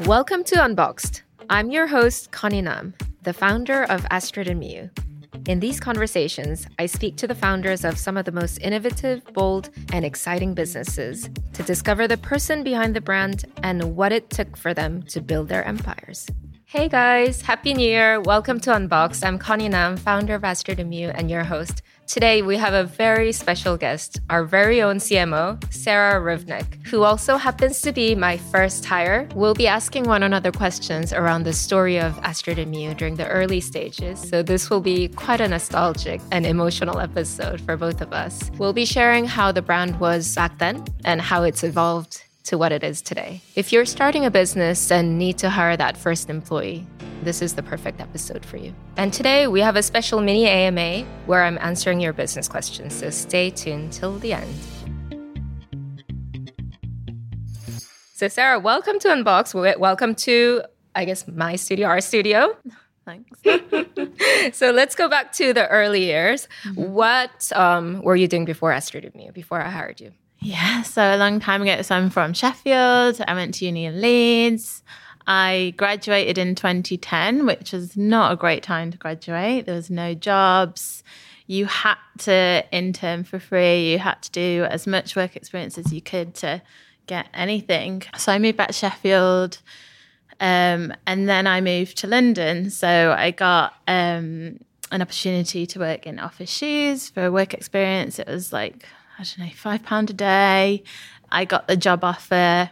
Welcome to Unboxed. I'm your host, Connie Nam, the founder of Astrid and Miyu. In these conversations, I speak to the founders of some of the most innovative, bold, and exciting businesses to discover the person behind the brand and what it took for them to build their empires. Hey guys, Happy New Year! Welcome to Unbox. I'm Connie Nam, founder of Astrid and Miyu, and your host. Today, we have a very special guest, our very own CMO, Sarah Hrywnak, who also happens to be my first hire. We'll be asking one another questions around the story of Astrid and Miyu during the early stages, so this will be quite a nostalgic and emotional episode for both of us. We'll be sharing how the brand was back then and how it's evolved to what it is today. If you're starting a business and need to hire that first employee, this is the perfect episode for you. And today we have a special mini AMA where I'm answering your business questions, so stay tuned till the end. So, Sarah, welcome to Unbox. Welcome to, I guess, my studio, our studio. Thanks. so let's go back to the early years. Mm-hmm. What um, were you doing before Astrid and Miyu, before I hired you? Yeah, so a long time ago. So I'm from Sheffield. I went to uni in Leeds. I graduated in 2010, which was not a great time to graduate. There was no jobs. You had to intern for free. You had to do as much work experience as you could to get anything. So I moved back to Sheffield. Um, and then I moved to London. So I got um, an opportunity to work in office shoes for work experience. It was like I don't know, five pound a day. I got the job offer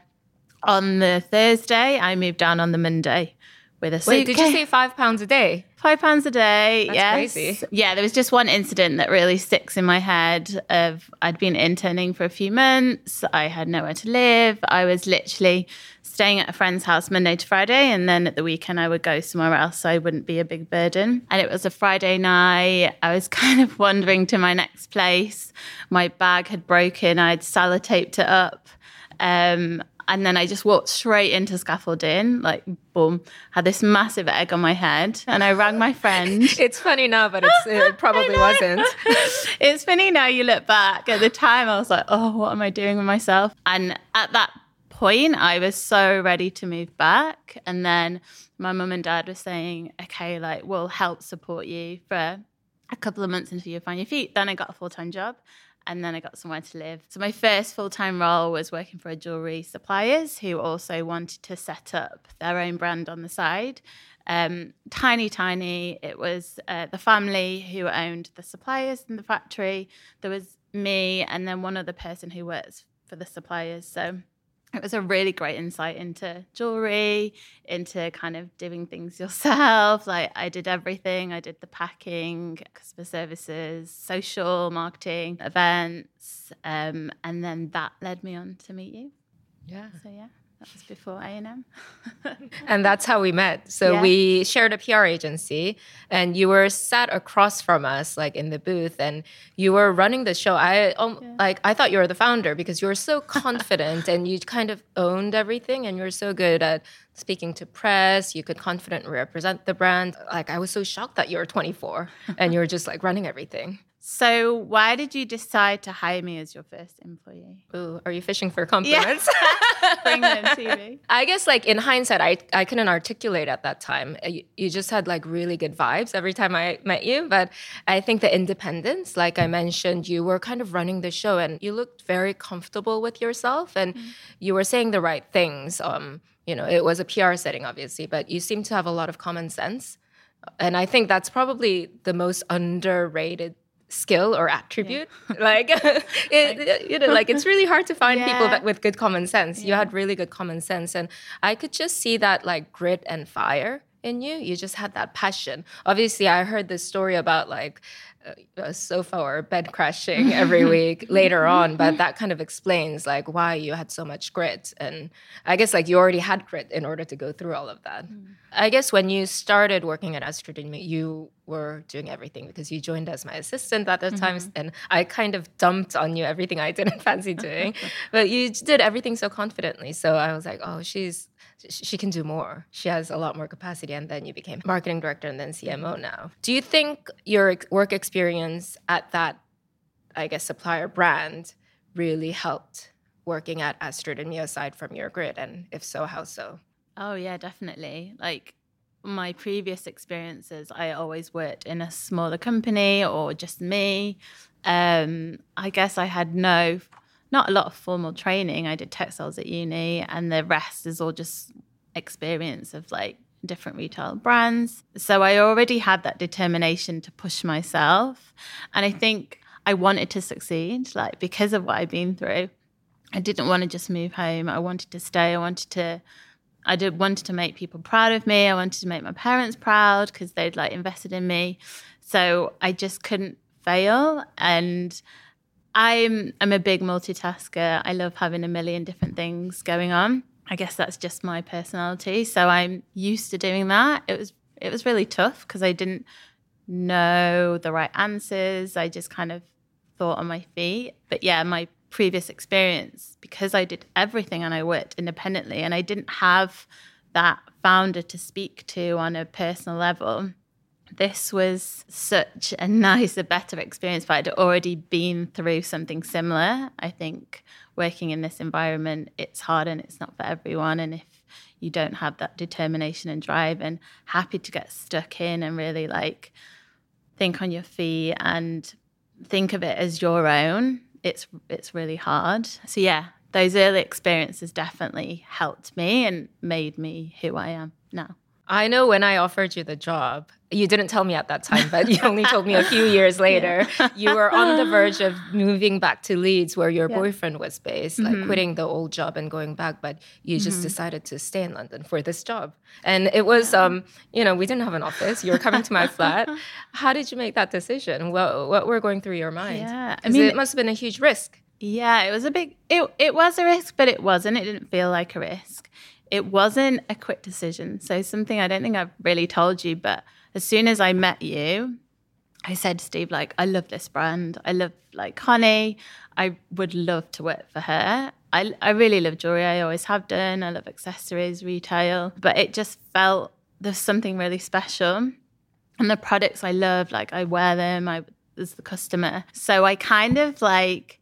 on the Thursday. I moved down on the Monday with a suitcase. Wait, did you say five pounds a day? Five pounds a day. That's yes. crazy. Yeah, there was just one incident that really sticks in my head. Of I'd been interning for a few months. I had nowhere to live. I was literally staying at a friend's house Monday to Friday, and then at the weekend I would go somewhere else so I wouldn't be a big burden. And it was a Friday night. I was kind of wandering to my next place. My bag had broken. I'd sellotaped it up. Um, and then I just walked straight into scaffolding, like boom, had this massive egg on my head. And I rang my friend. it's funny now, but it probably wasn't. it's funny now you look back. At the time, I was like, oh, what am I doing with myself? And at that point, I was so ready to move back. And then my mum and dad were saying, okay, like, we'll help support you for a couple of months until you find your feet. Then I got a full time job and then I got somewhere to live. So my first full time role was working for a jewelry suppliers who also wanted to set up their own brand on the side. Um, tiny, tiny. It was uh, the family who owned the suppliers in the factory. There was me, and then one other person who works for the suppliers. So it was a really great insight into jewelry, into kind of doing things yourself. Like I did everything. I did the packing, customer services, social marketing, events, um, and then that led me on to meet you. Yeah. So yeah. That was before A&M. and that's how we met. So yeah. we shared a PR agency and you were sat across from us like in the booth and you were running the show. I um, yeah. like I thought you were the founder because you were so confident and you kind of owned everything and you were so good at speaking to press. You could confidently represent the brand. Like I was so shocked that you were 24 and you were just like running everything. So, why did you decide to hire me as your first employee? Ooh, are you fishing for compliments? Yeah. Bring them to me. I guess, like in hindsight, I I couldn't articulate at that time. You, you, just had like really good vibes every time I met you. But I think the independence, like I mentioned, you were kind of running the show, and you looked very comfortable with yourself, and mm-hmm. you were saying the right things. Um, you know, it was a PR setting, obviously, but you seem to have a lot of common sense. And I think that's probably the most underrated skill or attribute yeah. like it, you know like it's really hard to find yeah. people that with good common sense yeah. you had really good common sense and i could just see that like grit and fire in you you just had that passion obviously i heard this story about like a sofa or bed crashing every week later on but that kind of explains like why you had so much grit and i guess like you already had grit in order to go through all of that mm. i guess when you started working at astrid you were doing everything because you joined as my assistant at the mm-hmm. time and i kind of dumped on you everything i didn't fancy doing but you did everything so confidently so i was like oh she's she can do more. She has a lot more capacity. And then you became marketing director and then CMO now. Do you think your work experience at that, I guess, supplier brand really helped working at Astrid and Miyu aside from your grid? And if so, how so? Oh, yeah, definitely. Like my previous experiences, I always worked in a smaller company or just me. Um, I guess I had no, not a lot of formal training. I did textiles at uni, and the rest is all just experience of like different retail brands. So I already had that determination to push myself. And I think I wanted to succeed, like because of what I've been through. I didn't want to just move home. I wanted to stay. I wanted to I did wanted to make people proud of me. I wanted to make my parents proud because they'd like invested in me. So I just couldn't fail. And I'm I'm a big multitasker. I love having a million different things going on. I guess that's just my personality. So I'm used to doing that. It was it was really tough because I didn't know the right answers. I just kind of thought on my feet. But yeah, my previous experience because I did everything and I worked independently and I didn't have that founder to speak to on a personal level. This was such a nice, a better experience, but I'd already been through something similar. I think working in this environment, it's hard and it's not for everyone. And if you don't have that determination and drive and happy to get stuck in and really like think on your feet and think of it as your own it's it's really hard. So yeah, those early experiences definitely helped me and made me who I am now. I know when I offered you the job, you didn't tell me at that time, but you only told me a few years later. Yeah. you were on the verge of moving back to Leeds, where your yeah. boyfriend was based, mm-hmm. like quitting the old job and going back. But you just mm-hmm. decided to stay in London for this job, and it was, um, you know, we didn't have an office. You were coming to my flat. How did you make that decision? What what were going through your mind? Yeah, I mean, it must have been a huge risk. Yeah, it was a big. It it was a risk, but it wasn't. It didn't feel like a risk it wasn't a quick decision. So, something I don't think I've really told you, but as soon as I met you, I said to Steve, like, I love this brand. I love like Connie. I would love to work for her. I, I really love jewelry. I always have done. I love accessories, retail, but it just felt there's something really special. And the products I love, like I wear them. I as the customer. So I kind of like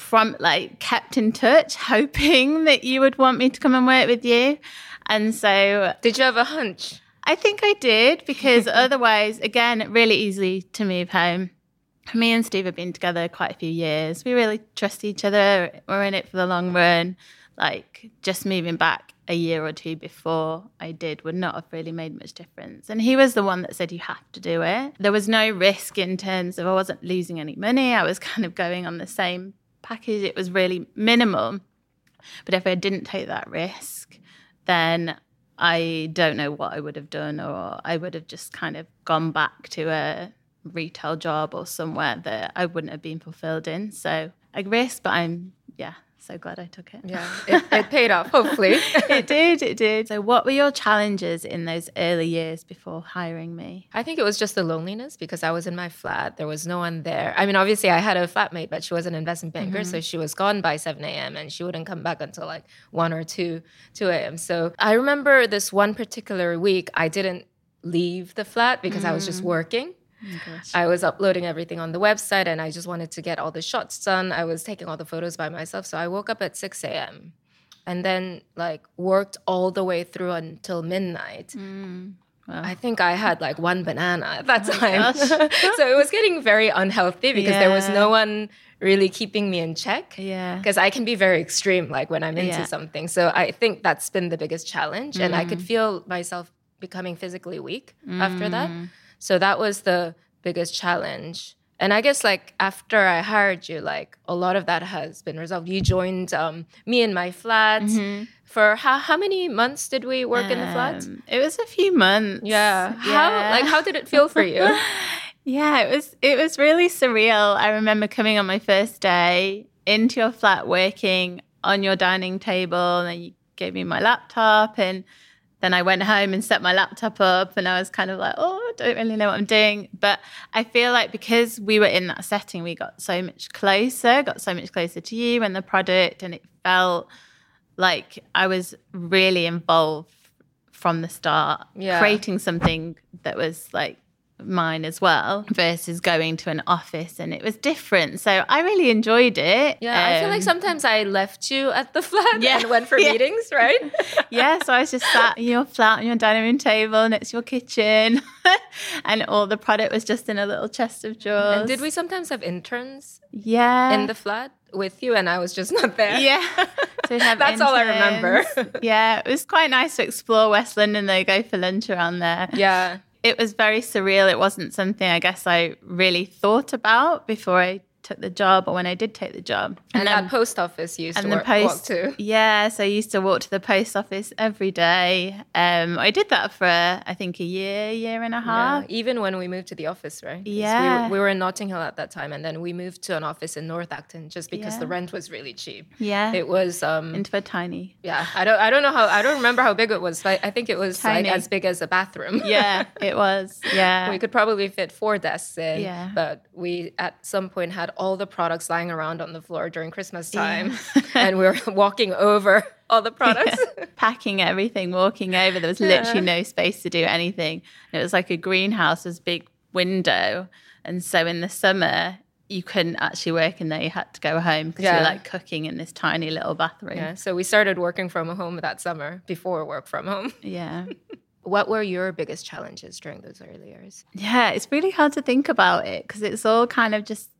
from like kept in touch, hoping that you would want me to come and work with you. And so, did you have a hunch? I think I did because otherwise, again, really easy to move home. Me and Steve have been together quite a few years. We really trust each other. We're in it for the long run. Like just moving back a year or two before I did would not have really made much difference. And he was the one that said, You have to do it. There was no risk in terms of I wasn't losing any money. I was kind of going on the same package. It was really minimal. But if I didn't take that risk, then I don't know what I would have done, or I would have just kind of gone back to a retail job or somewhere that I wouldn't have been fulfilled in. So I risk, but I'm, yeah, so glad I took it. Yeah, it, it paid off, hopefully. it did, it did. So, what were your challenges in those early years before hiring me? I think it was just the loneliness because I was in my flat. There was no one there. I mean, obviously, I had a flatmate, but she was an investment banker. Mm-hmm. So, she was gone by 7 a.m. and she wouldn't come back until like 1 or 2, 2 a.m. So, I remember this one particular week, I didn't leave the flat because mm. I was just mm. working. Oh I was uploading everything on the website and I just wanted to get all the shots done. I was taking all the photos by myself. So I woke up at 6 a.m. and then like worked all the way through until midnight. Mm. Wow. I think I had like one banana at that oh time. so it was getting very unhealthy because yeah. there was no one really keeping me in check. Yeah. Because I can be very extreme like when I'm into yeah. something. So I think that's been the biggest challenge. Mm. And I could mm. feel myself becoming physically weak mm. after that. So that was the biggest challenge. And I guess like after I hired you, like a lot of that has been resolved. You joined um, me in my flat. Mm-hmm. For how how many months did we work um, in the flat? Um, it was a few months. Yeah. yeah. How like how did it feel for you? yeah, it was it was really surreal. I remember coming on my first day into your flat working on your dining table and you gave me my laptop and then I went home and set my laptop up and I was kind of like, oh, I don't really know what I'm doing. But I feel like because we were in that setting, we got so much closer, got so much closer to you and the product. And it felt like I was really involved from the start, yeah. creating something that was like mine as well versus going to an office and it was different. So I really enjoyed it. Yeah, I feel like Um, sometimes I left you at the flat Yeah. and went for Yeah. meetings, right? yeah, so I was just sat in your flat on your dining room table next to your kitchen, and all the product was just in a little chest of drawers. And did we sometimes have interns Yeah. in the flat with you and I was just not there? Yeah. So That's all I remember. yeah, it was quite nice to explore West London. They go for lunch around there. Yeah. It was very surreal. It wasn't something I guess I really thought about before I took the job or when I did take the job. And, that post office used to and the work, walk post to. yeah so i used to walk to the post office every day um i did that for i think a year year and a Yeah, half even when we moved to the office, right? We Yeah. were, we were in Notting Hill at that time, and then we moved to an office in North Acton just because the rent was really cheap. yeah, It was, um, into a tiny yeah. I don't, I don't know how. I don't remember how big it was. Like, I think it was Tiny. like as big as a bathroom. yeah it was yeah we could probably fit four desks in. Yeah. But we at some point had all the products lying around on the floor during Christmas time, Yeah. and we were walking over all the products. packing everything walking over there was literally no space to do anything and it was like a greenhouse with big window and so in the summer you couldn't actually work in there you had to go home because you Yeah. were like cooking in this tiny little bathroom yeah. So we started working from home that summer before work from home. yeah. What were your biggest challenges during those early years? Yeah, it's really hard to think about it because it's all kind of just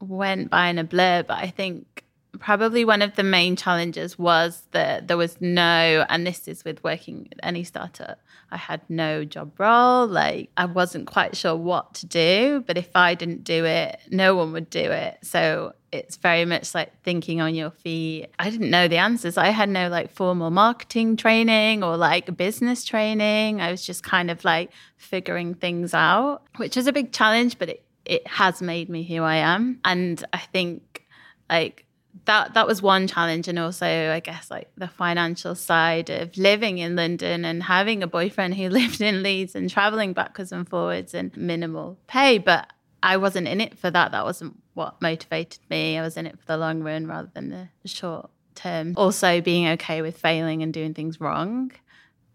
went by in a blur. But I think probably one of the main challenges was that there was no, and this is with working at any startup, I had no job role. Like I wasn't quite sure what to do, but if I didn't do it, no one would do it. So it's very much like thinking on your feet. I didn't know the answers. I had no like formal marketing training or like business training. I was just kind of like figuring things out, which was a big challenge, but it, it has made me who I am. And I think like that that was one challenge and also I guess like the financial side of living in London and having a boyfriend who lived in Leeds and traveling backwards and forwards and minimal pay. But I wasn't in it for that. That wasn't what motivated me. I was in it for the long run rather than the short term. Also being okay with failing and doing things wrong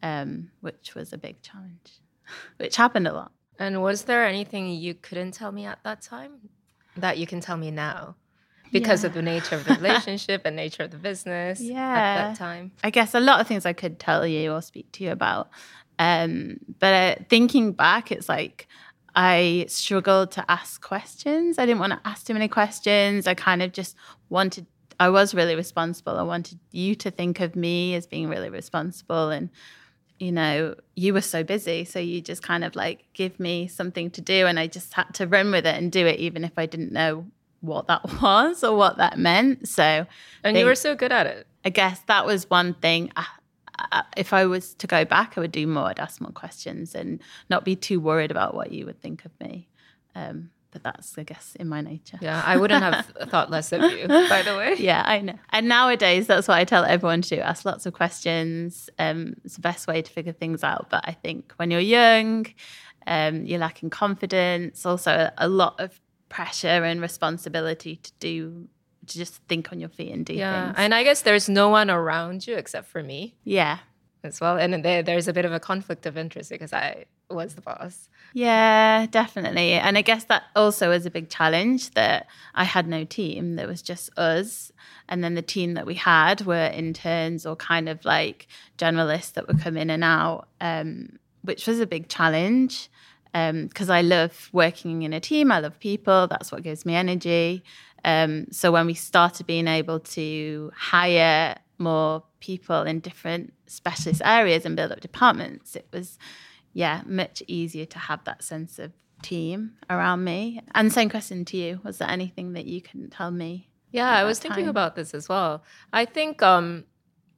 um, which was a big challenge which happened a lot And was there anything you couldn't tell me at that time that you can tell me now? Because of the nature of the relationship and nature of the business yeah. at that time. I guess a lot of things I could tell you or speak to you about. Um, but uh, thinking back, it's like I struggled to ask questions. I didn't want to ask too many questions. I kind of just wanted, I was really responsible. I wanted you to think of me as being really responsible. And, you know, you were so busy. So you just kind of like give me something to do. And I just had to run with it and do it, even if I didn't know what that was or what that meant. So, And you were so good at it. I guess that was one thing. I, I, if I was to go back, I would do more. I'd ask more questions and not be too worried about what you would think of me. Um, but that's, I guess, in my nature. Yeah, I wouldn't have thought less of you, by the way. Yeah, I know. And nowadays, that's what I tell everyone to do ask lots of questions. Um, it's the best way to figure things out. But I think when you're young, um, you're lacking confidence, also a, a lot of pressure and responsibility to do, to just think on your feet and do Yeah, things. and I guess there's no one around you except for me yeah. As well. And there, there's a bit of a conflict of interest because I was the boss. Yeah, definitely. And I guess that also was a big challenge that I had no team. There was just us. And then the team that we had were interns or kind of like generalists that would come in and out, um, which was a big challenge because I love working in a team. I love people. That's what gives me energy. Um, so when we started being able to hire more people in different specialist areas and build up departments, it was yeah, much easier to have that sense of team around me. And same question to you: Was there anything that you couldn't tell me? Yeah, I was thinking time? about this as well. I think, um,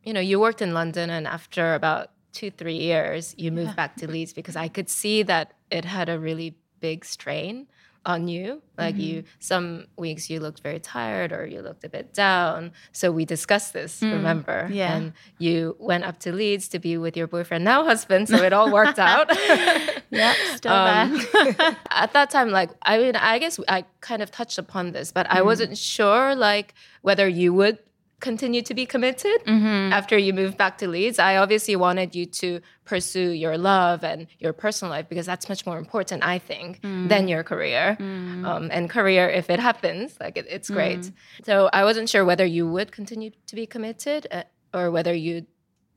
you know, you worked in London, and after about two, three years, you moved Yeah. back to Leeds because I could see that it had a really big strain on you. Like you, Mm-hmm. some weeks you looked very tired or you looked a bit down. So we discussed this, remember? Mm, yeah. And you went up to Leeds to be with your boyfriend, now husband. So it all worked out. Yeah, still Um, there. at that time like i mean i guess i kind of touched upon this but i Mm. wasn't sure like whether you would continue to be committed after you moved back to Leeds. I obviously wanted you to pursue your love and your personal life because that's much more important, I think, than your career. Um, and career, if it happens, like it, it's great. So I wasn't sure whether you would continue to be committed uh, or whether you'd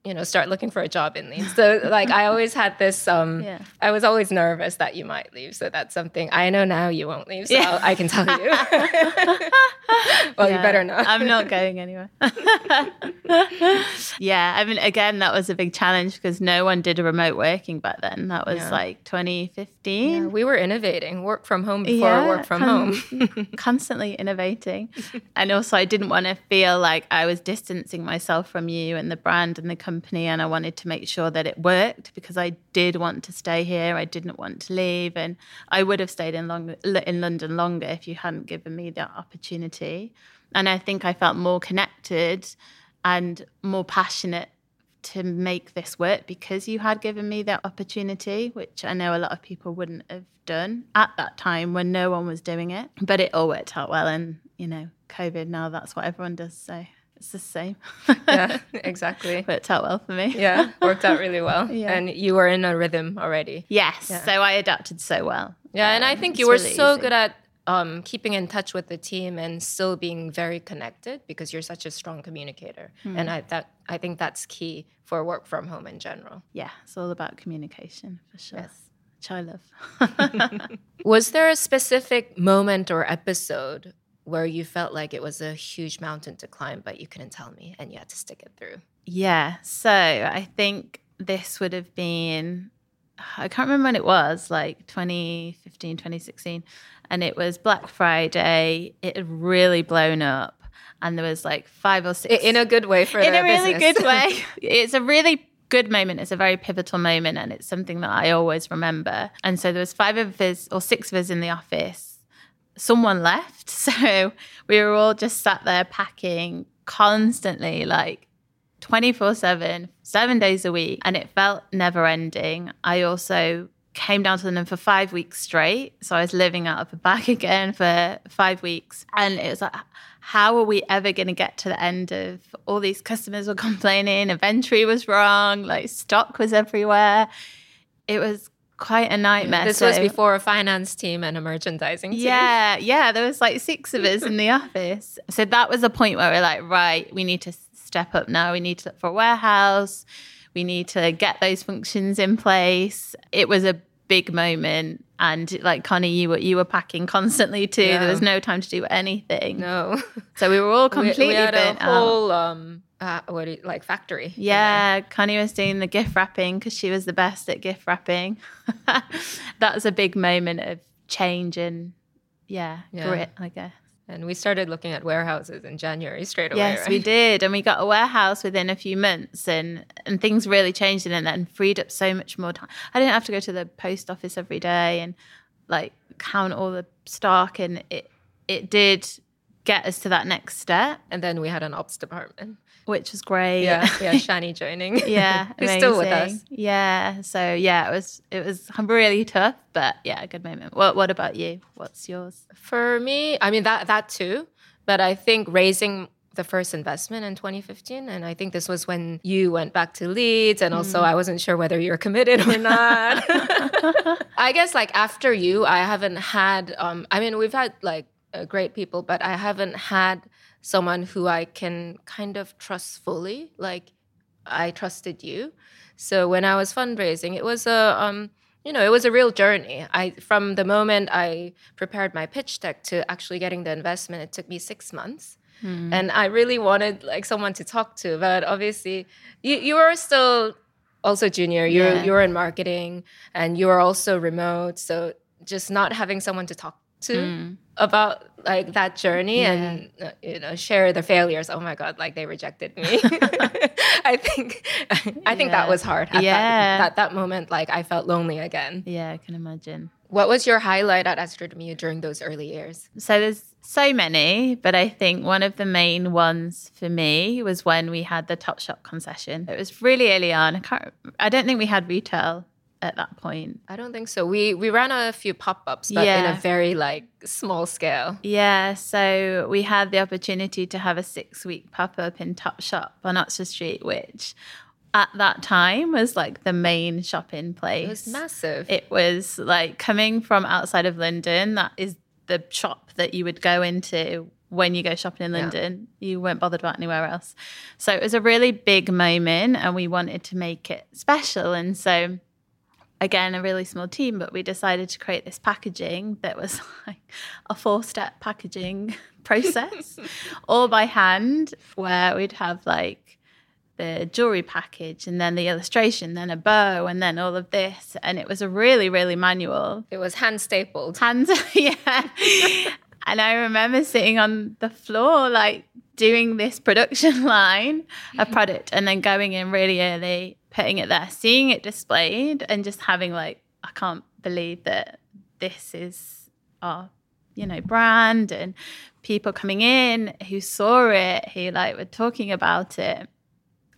you know start looking for a job in Leeds. So like I always had this um Yeah. I was always nervous that you might leave. So that's something I know now you won't leave. So Yeah. I can tell you. well, you better not. I'm not going anywhere. yeah, I mean, again, that was a big challenge because no one did a remote working back then. That was Yeah. like 2015. Yeah, we were innovating, work from home before Yeah, work from con- home. constantly innovating. and also, I didn't want to feel like I was distancing myself from you and the brand and the company. And I wanted to make sure that it worked because I did want to stay here. I didn't want to leave. And I would have stayed in, long, in London longer if you hadn't given me that opportunity. And I think I felt more connected and more passionate to make this work because you had given me that opportunity, which I know a lot of people wouldn't have done at that time when no one was doing it. But it all worked out well. And, you know, COVID now, that's what everyone does. So it's the same. yeah, exactly. worked out well for me. Yeah, worked out really well. Yeah. And you were in a rhythm already. Yes. Yeah. So I adapted so well. Yeah, and I Um, think you were really so easy. good at um, keeping in touch with the team and still being very connected because you're such a strong communicator. Hmm. And I that I think that's key for work from home in general. Yeah, it's all about communication for sure. Yes. Which I love. Was there a specific moment or episode where you felt like it was a huge mountain to climb, but you couldn't tell me and you had to stick it through? Yeah. So I think this would have been, I can't remember when it was, like 2015, 2016. And it was Black Friday. It had really blown up. And there was like five or six. In a good way for in a really business. good way. It's a really good moment. It's a very pivotal moment, and it's something that I always remember. And so there was five of us or six of us in the office. Someone left, so we were all just sat there packing constantly, like 24 7, seven days a week, and it felt never ending. I also came down to London for five weeks straight. So I was living out of a bag again for five weeks. And it was like, how are we ever going to get to the end of all these customers were complaining, inventory was wrong, like stock was everywhere. It was quite a nightmare. This was before a finance team and a merchandising team. yeah, yeah. There was like six of us in the office. So that was a point where we're like, right, we need to step up now. We need to look for a warehouse. We need to get those functions in place. It was a big moment. And like Connie, you were you were packing constantly too. Yeah. There was no time to do anything. No. So we were all completely we, had a burnt out. whole um uh, what you, like factory. in. Yeah, Connie was doing the gift wrapping because she was the best at gift wrapping. that was a big moment of change and yeah, Yeah. grit, I guess. And we started looking at warehouses in January straight away. Yes, right? we did, and we got a warehouse within a few months, and and things really changed, and then freed up so much more time. I didn't have to go to the post office every day and like count all the stock, and it it did get us to that next step, And then we had an ops department. Which was great. Yeah, yeah, Shani joining. yeah, Who's still with us. Yeah, so yeah, it was it was really tough, but yeah, a good moment. What what about you? What's yours? For me, I mean that that too, but I think raising the first investment in 2015 and I think this was when you went back to Leeds and also I wasn't sure whether you're committed or not. I guess like after you I haven't had um I mean we've had like uh, great people but I haven't had someone who I can kind of trust fully like I trusted you. So when I was fundraising it was a um you know, it was a real journey. I from the moment I prepared my pitch deck to actually getting the investment, it took me six months. And I really wanted like someone to talk to, but obviously you, you were still also junior. You're Yeah. you were in marketing and you were also remote. So just not having someone to talk to about like that journey and uh, you know share the failures. Oh my god, like they rejected me. I think I think that was hard. At Yeah. that, that that moment, like I felt lonely again. Yeah, I can imagine. What was your highlight at Astrid and Miyu during those early years? So there's so many, but I think one of the main ones for me was when we had the Top Shop concession. It was really early on. I can't. I don't think we had retail at that point? I don't think so. We we ran a few pop ups, but in a very like small scale. Yeah, so we had the opportunity to have a six week pop up in Top Shop on Oxford Street, which at that time was like the main shopping place. It was massive. It was like coming from outside of London, that is the shop that you would go into when you go shopping in Yeah. London. You weren't bothered about anywhere else. So it was a really big moment and we wanted to make it special. And so again, a really small team, but we decided to create this packaging that was like a four step packaging process, all by hand, where we'd have like the jewelry package and then the illustration, then a bow, and then all of this. And it was a really, really manual. it was hand stapled. Hands, yeah. and I remember sitting on the floor, like doing this production line, a mm-hmm. product, and then going in really early, putting it there, seeing it displayed, and just having like, I can't believe that this is our, you know, brand, and people coming in who saw it, who like were talking about it.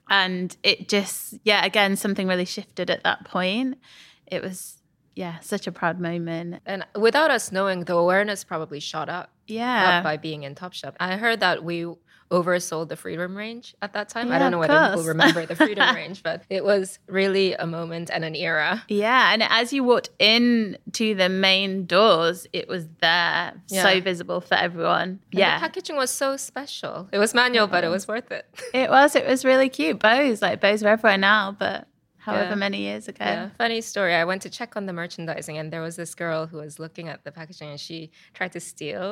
And it just, yeah, again, something really shifted at that point. It was, yeah, such a proud moment. And without us knowing, the awareness probably shot up, Yeah. up by being in Topshop. I heard that we oversold the Freedom range at that time. I don't know whether people remember the Freedom range, but it was really a moment and an era. Yeah, and as you walked in to the main doors, it was there, Yeah. so visible for everyone. And yeah, The packaging was so special. It was manual, but it was worth it. it was. It was really cute. Bows, like bows are everywhere now, but however Yeah. many years ago. Yeah, funny story. I went to check on the merchandising, and there was this girl who was looking at the packaging, and she tried to steal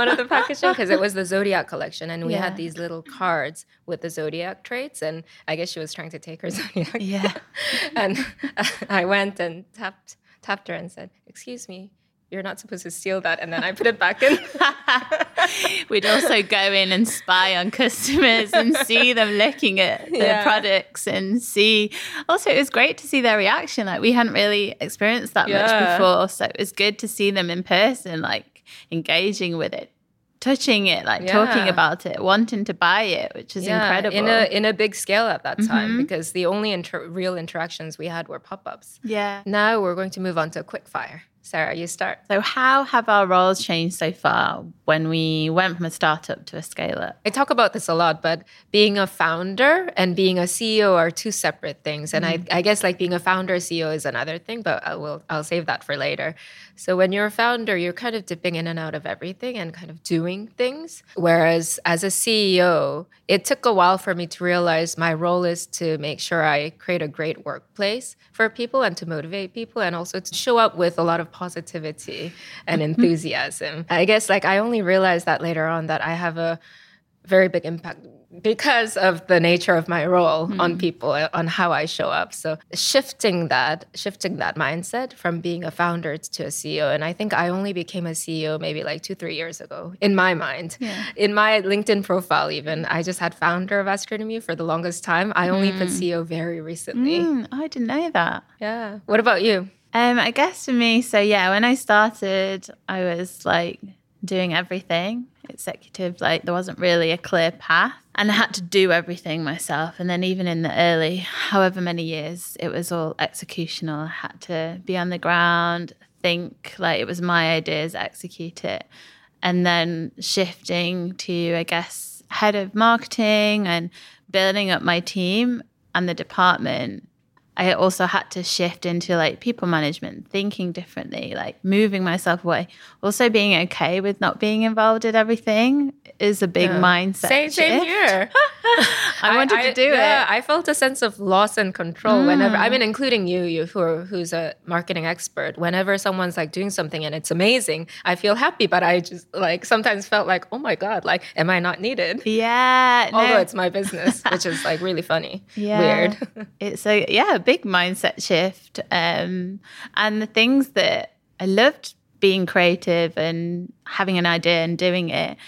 one of the packaging because it was the zodiac collection, and we Yeah. had these little cards with the zodiac traits, and I guess she was trying to take her zodiac. Yeah. and I went and tapped tapped her and said, "Excuse me." You're not supposed to steal that, and then I put it back in. We'd also go in and spy on customers and see them looking at the Yeah. products and see. Also, it was great to see their reaction. Like we hadn't really experienced that Yeah. much before, so it was good to see them in person, like engaging with it, touching it, like talking about it, wanting to buy it, which is incredible. in a in a big scale at that time Mhm. because the only inter- real interactions we had were pop ups. yeah. Now we're going to move on to quick fire. Sarah, you start. So, how have our roles changed so far when we went from a startup to a scale up? I talk about this a lot, but being a founder and being a CEO are two separate things. And I, mm-hmm. I guess like being a founder, CEO is another thing, but I will I'll save that for later. So when you're a founder, you're kind of dipping in and out of everything and kind of doing things. Whereas as a CEO, it took a while for me to realize my role is to make sure I create a great workplace for people and to motivate people and also to show up with a lot of positivity and mm-hmm. enthusiasm. I guess like I only realized that later on that I have a very big impact because of the nature of my role on people uh, on how I show up. So shifting that, shifting that mindset from being a founder to a CEO. And I think I only became a CEO maybe like two, three years ago in my mind. In my LinkedIn profile, even I just had founder of Ask Her to Me for the longest time. I only put CEO very recently. Mm, I didn't know that. Yeah. What about you? Um, I guess for me, so yeah, when I started, I was like doing everything executive, like there wasn't really a clear path, and I had to do everything myself. And then even in the early, however many years, it was all executional. I had to be on the ground, think like it was my ideas, execute it, and then shifting to, I guess, head of marketing and building up my team and the department. I also had to shift into like people management, thinking differently, like moving myself away. Also, being okay with not being involved in everything is a big mindset. Same, same shift. here. I wanted to do yeah, it. I felt a sense of loss and control whenever. I mm. mean, including you, you who are, who's a marketing expert. Whenever someone's like doing something and it's amazing, I feel happy. But I just like sometimes felt like, oh my god, like am I not needed? Yeah. no, Although it's my business, which is like really funny, Yeah. weird. it's a yeah big mindset shift um and the things that i loved being creative and having an idea and doing it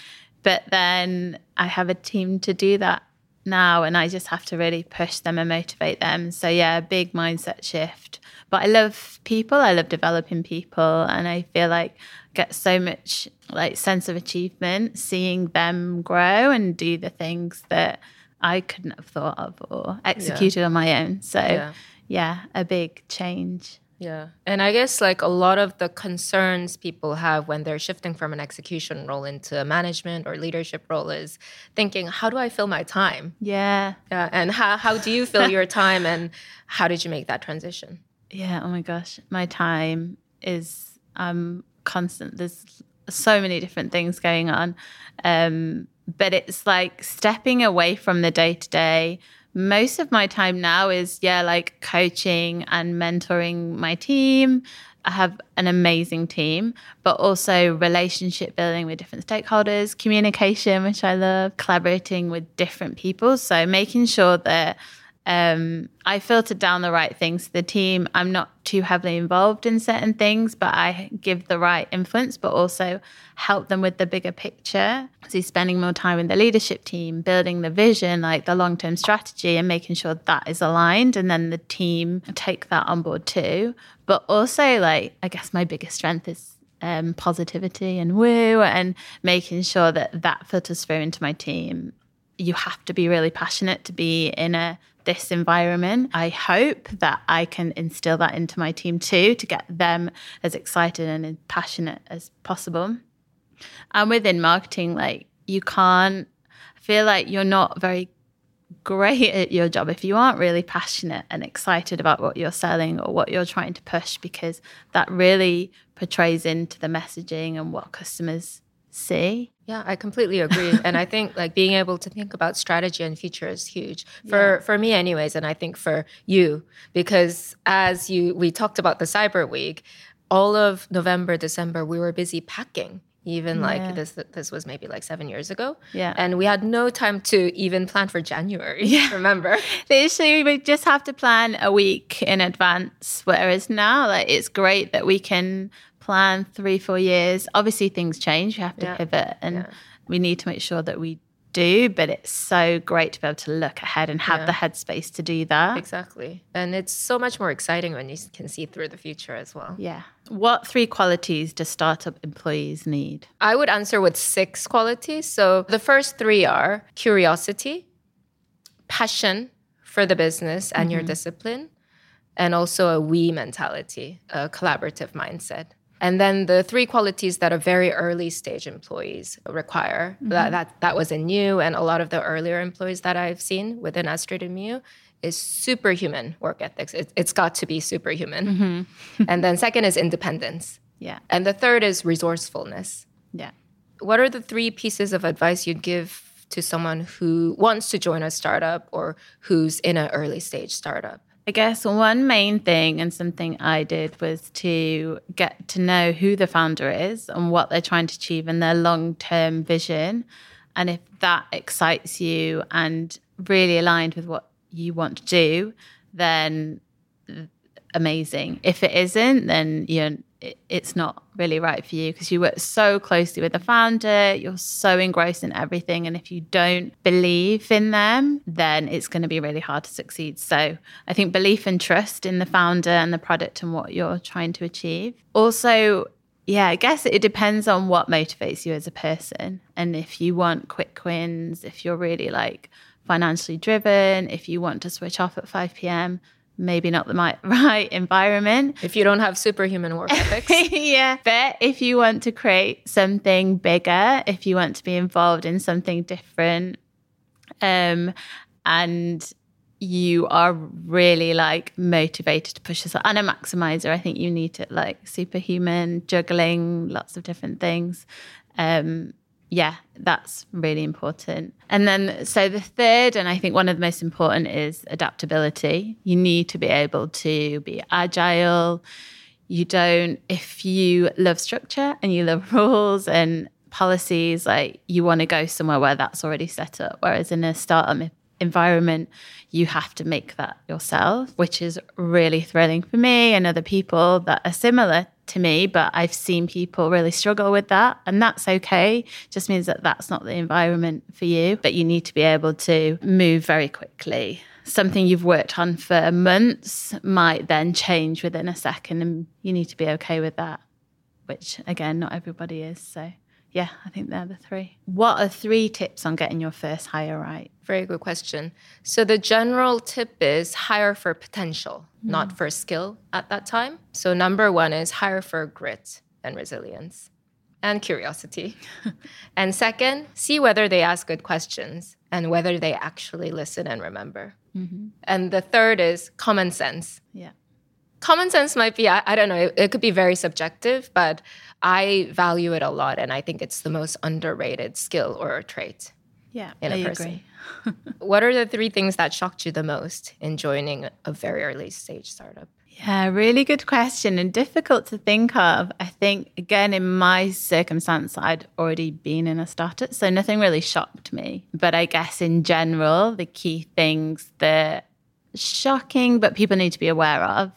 but then i have a team to do that now and I just have to really push them and motivate them. So yeah, big mindset shift. But I love people. I love developing people and I feel like get so much like sense of achievement seeing them grow and do the things that I couldn't have thought of or executed yeah. on my own. So yeah. yeah, a big change. Yeah. And I guess like a lot of the concerns people have when they're shifting from an execution role into a management or leadership role is thinking, how do I fill my time? Yeah. Yeah. And how, how do you fill your time and how did you make that transition? Yeah. Oh my gosh. My time is um constant. There's so many different things going on. Um, but it's like stepping away from the day to day most of my time now is yeah like coaching and mentoring my team. I have an amazing team but also relationship building with different stakeholders communication which i love collaborating with different people. So making sure that um, I filter down the right things to the team. I'm not too heavily involved in certain things, but I give the right influence, but also help them with the bigger picture. So spending more time with the leadership team, building the vision, like the long term strategy, and making sure that is aligned, and then the team take that on board too. But also, like I guess my biggest strength is um, positivity and woo, and making sure that that filters through into my team you have to be really passionate to be in a this environment. I hope that I can instill that into my team too to get them as excited and as passionate as possible. And within marketing, like you can't feel like you're not very great at your job if you aren't really passionate and excited about what you're selling or what you're trying to push because that really portrays into the messaging and what customers see. Yeah, I completely agree. and I think like being able to think about strategy and future is huge for yeah. for me anyways and I think for you because as you we talked about the cyber week, all of November, December we were busy packing even yeah. like this this was maybe like seven years ago yeah and we had no time to even plan for january yeah remember literally we just have to plan a week in advance whereas now like it's great that we can plan three, four years. Obviously, things change. You have to yeah. pivot, and yeah. we need to make sure that we do. But it's so great to be able to look ahead and have yeah. the headspace to do that. Exactly. And it's so much more exciting when you can see through the future as well. Yeah. What three qualities do startup employees need? I would answer with six qualities. So the first three are curiosity, passion for the business and mm-hmm. your discipline, and also a we mentality, a collaborative mindset. And then the three qualities that a very early stage employees require mm-hmm. that, that that was in you and a lot of the earlier employees that I've seen within Astrid and Miyu is superhuman work ethics. It, has got to be superhuman. Mm-hmm. and then second is independence. Yeah. And the third is resourcefulness. Yeah. What are the three pieces of advice you'd give to someone who wants to join a startup or who's in an early stage startup? I guess one main thing and something I did was to get to know who the founder is and what they're trying to achieve and their long term vision. And if that excites you and really aligned with what you want to do, then amazing. If it isn't, then you're it's not really right for you because you work so closely with the founder, you're so engrossed in everything. And if you don't believe in them, then it's going to be really hard to succeed. So I think belief and trust in the founder and the product and what you're trying to achieve. Also, yeah, I guess it depends on what motivates you as a person. And if you want quick wins, if you're really like financially driven, if you want to switch off at 5 p.m., maybe not the right environment. If you don't have superhuman work ethics. yeah. But if you want to create something bigger, if you want to be involved in something different, um, and you are really like motivated to push yourself and a maximizer, I think you need to like superhuman, juggling lots of different things. Um, yeah, that's really important. And then, so the third, and I think one of the most important is adaptability. You need to be able to be agile. You don't, if you love structure and you love rules and policies, like you want to go somewhere where that's already set up. Whereas in a startup environment, you have to make that yourself, which is really thrilling for me and other people that are similar to me. But I've seen people really struggle with that, and that's okay. Just means that that's not the environment for you, but you need to be able to move very quickly. Something you've worked on for months might then change within a second, and you need to be okay with that, which again, not everybody is. So yeah, I think they're the three. What are three tips on getting your first hire right? Very good question. So, the general tip is hire for potential, mm. not for skill at that time. So, number one is hire for grit and resilience and curiosity. and second, see whether they ask good questions and whether they actually listen and remember. Mm-hmm. And the third is common sense. Yeah. Common sense might be, I, I don't know, it, it could be very subjective, but I value it a lot, and I think it's the most underrated skill or trait. Yeah, in a person. what are the three things that shocked you the most in joining a very early stage startup? Yeah, really good question and difficult to think of. I think, again, in my circumstance, I'd already been in a startup, so nothing really shocked me. But I guess in general, the key things that shocking, but people need to be aware of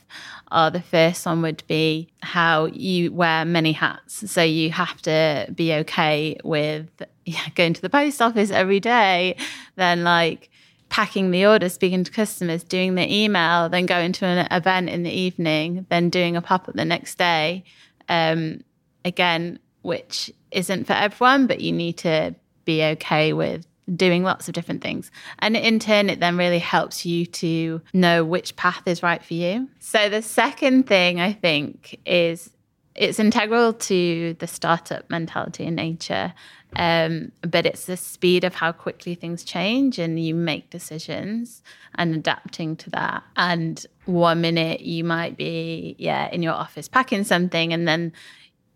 are the first one would be how you wear many hats. So you have to be okay with yeah, going to the post office every day, then like packing the order, speaking to customers, doing the email, then going to an event in the evening, then doing a pop up the next day. Um, again, which isn't for everyone, but you need to be okay with doing lots of different things. And in turn, it then really helps you to know which path is right for you. So, the second thing I think is it's integral to the startup mentality in nature, um, but it's the speed of how quickly things change and you make decisions and adapting to that. And one minute you might be, yeah, in your office packing something, and then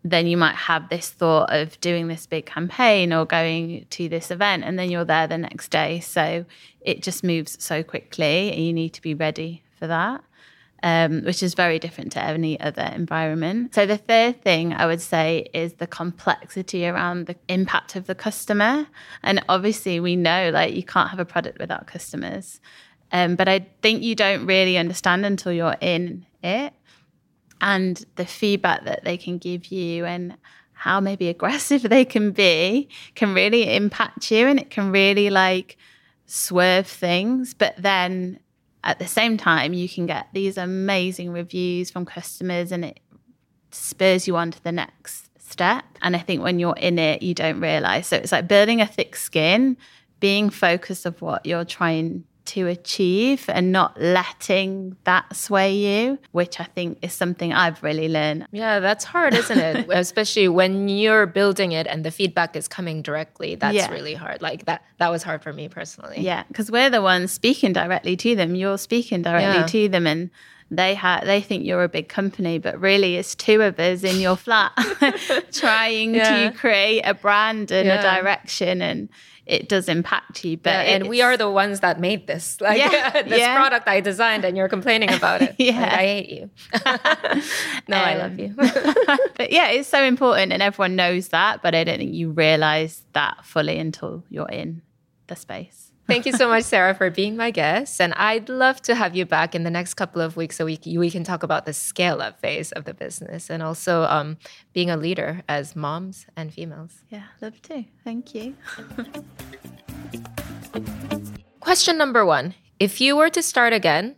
then you might have this thought of doing this big campaign or going to this event and then you're there the next day. So it just moves so quickly and you need to be ready for that um, which is very different to any other environment. So the third thing i would say is the complexity around the impact of the customer. And obviously we know like you can't have a product without customers. Um, but i think you don't really understand until you're in it and the feedback that they can give you and how maybe aggressive they can be can really impact you and it can really like swerve things. But then at the same time, you can get these amazing reviews from customers and it spurs you on to the next step. And I think when you're in it, you don't realize. So it's like building a thick skin, being focused of what you're trying to achieve and not letting that sway you, which I think is something I've really learned. Yeah, that's hard, isn't it? Especially when you're building it and the feedback is coming directly. That's yeah. really hard. Like that that was hard for me personally. Yeah, because we're the ones speaking directly to them. You're speaking directly yeah. to them and they have they think you're a big company, but really it's two of us in your flat trying yeah. to create a brand and a direction and it does impact you. But yeah, and we are the ones that made this. Like yeah, this yeah. product I designed, and you're complaining about it. yeah, like, I hate you. no, um, I love you. but yeah, it's so important, and everyone knows that. But I don't think you realize that fully until you're in the space. Thank you so much, Sarah, for being my guest. And I'd love to have you back in the next couple of weeks so we, we can talk about the scale up phase of the business and also um, being a leader as moms and females. Yeah, love to. Thank you. Question number one If you were to start again,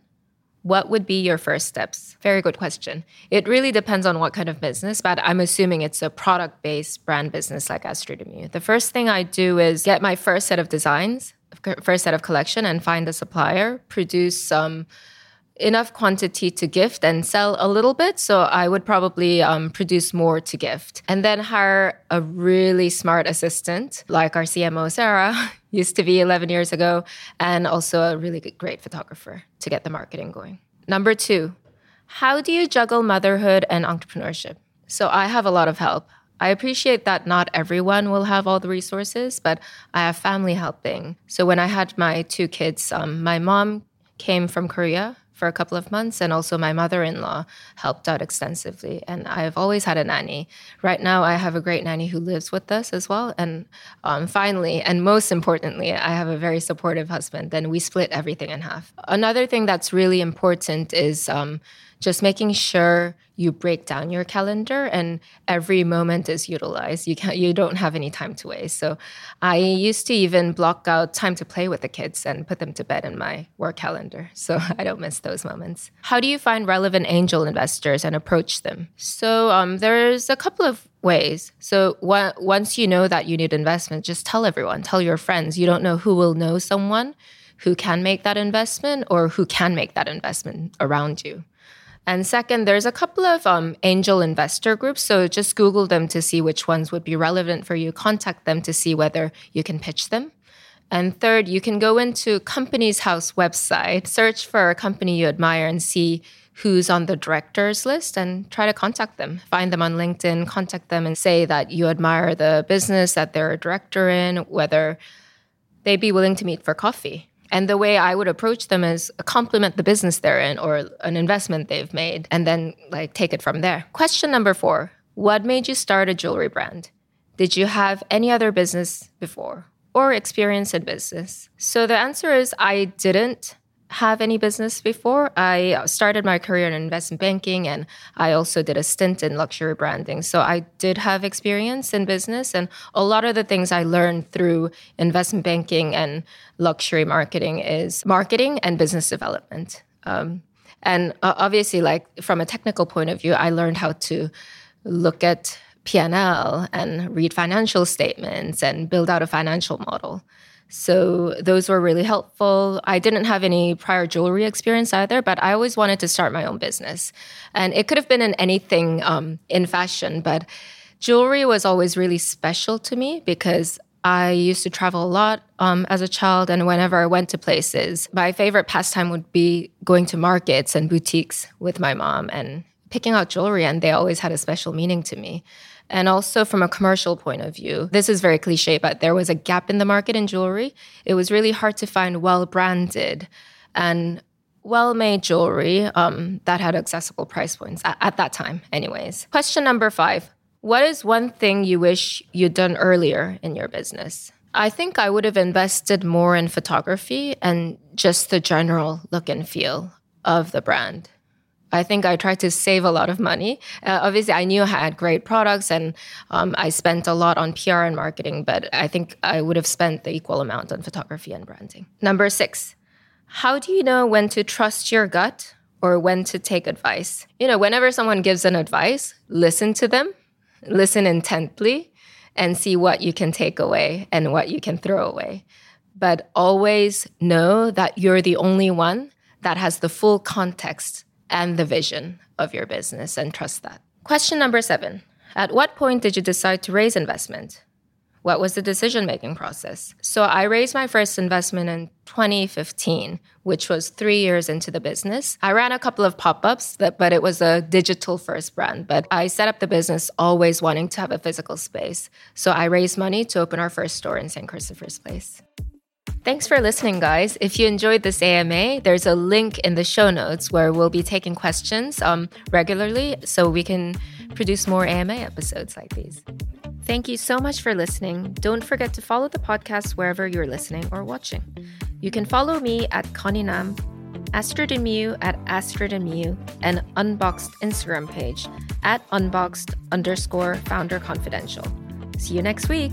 what would be your first steps? Very good question. It really depends on what kind of business, but I'm assuming it's a product based brand business like Astrid The first thing I do is get my first set of designs first set of collection and find a supplier, produce some enough quantity to gift and sell a little bit. So I would probably um, produce more to gift and then hire a really smart assistant like our CMO, Sarah, used to be 11 years ago, and also a really great photographer to get the marketing going. Number two, how do you juggle motherhood and entrepreneurship? So I have a lot of help. I appreciate that not everyone will have all the resources, but I have family helping. So when I had my two kids, um, my mom came from Korea for a couple of months. And also, my mother in law helped out extensively. And I've always had a nanny. Right now, I have a great nanny who lives with us as well. And um, finally, and most importantly, I have a very supportive husband. And we split everything in half. Another thing that's really important is um, just making sure you break down your calendar and every moment is utilized. You can't you don't have any time to waste. So I used to even block out time to play with the kids and put them to bed in my work calendar. So I don't miss those moments. How do you find relevant angel investors and approach them? So um, there's a couple of ways. So once you know that you need investment, just tell everyone, tell your friends. You don't know who will know someone who can make that investment or who can make that investment around you. And second, there's a couple of um, angel investor groups. So just Google them to see which ones would be relevant for you. Contact them to see whether you can pitch them. And third, you can go into Companies House website, search for a company you admire, and see who's on the directors list and try to contact them. Find them on LinkedIn, contact them, and say that you admire the business that they're a director in, whether they'd be willing to meet for coffee. And the way I would approach them is compliment the business they're in or an investment they've made and then like take it from there. Question number 4. What made you start a jewelry brand? Did you have any other business before or experience in business? So the answer is I didn't have any business before. I started my career in investment banking and I also did a stint in luxury branding. So I did have experience in business and a lot of the things I learned through investment banking and luxury marketing is marketing and business development. Um, and uh, obviously, like from a technical point of view, I learned how to look at P&L and read financial statements and build out a financial model. So those were really helpful. I didn't have any prior jewelry experience either, but I always wanted to start my own business. And it could have been in anything um, in fashion, but jewelry was always really special to me because I used to travel a lot um, as a child, and whenever I went to places, my favorite pastime would be going to markets and boutiques with my mom and picking out jewelry, and they always had a special meaning to me. And also from a commercial point of view, this is very cliche, but there was a gap in the market in jewelry. It was really hard to find well branded and well made jewelry um, that had accessible price points at, at that time, anyways. Question number five What is one thing you wish you'd done earlier in your business? I think I would have invested more in photography and just the general look and feel of the brand. I think I tried to save a lot of money. Uh, obviously, I knew I had great products and um, I spent a lot on PR and marketing, but I think I would have spent the equal amount on photography and branding. Number six, how do you know when to trust your gut or when to take advice? You know, whenever someone gives an advice, listen to them, listen intently, and see what you can take away and what you can throw away. But always know that you're the only one that has the full context and the vision of your business and trust that. Question number seven At what point did you decide to raise investment? What was the decision making process? So, I raised my first investment in 2015, which was three years into the business. I ran a couple of pop ups, but it was a digital first brand. But I set up the business always wanting to have a physical space. So, I raised money to open our first store in St. Christopher's Place. Thanks for listening, guys. If you enjoyed this AMA, there's a link in the show notes where we'll be taking questions um, regularly so we can produce more AMA episodes like these. Thank you so much for listening. Don't forget to follow the podcast wherever you're listening or watching. You can follow me at Connie Nam, Astrid and Miyu at Astrid and Miyu, and Unboxed Instagram page at unboxed underscore founder confidential. See you next week.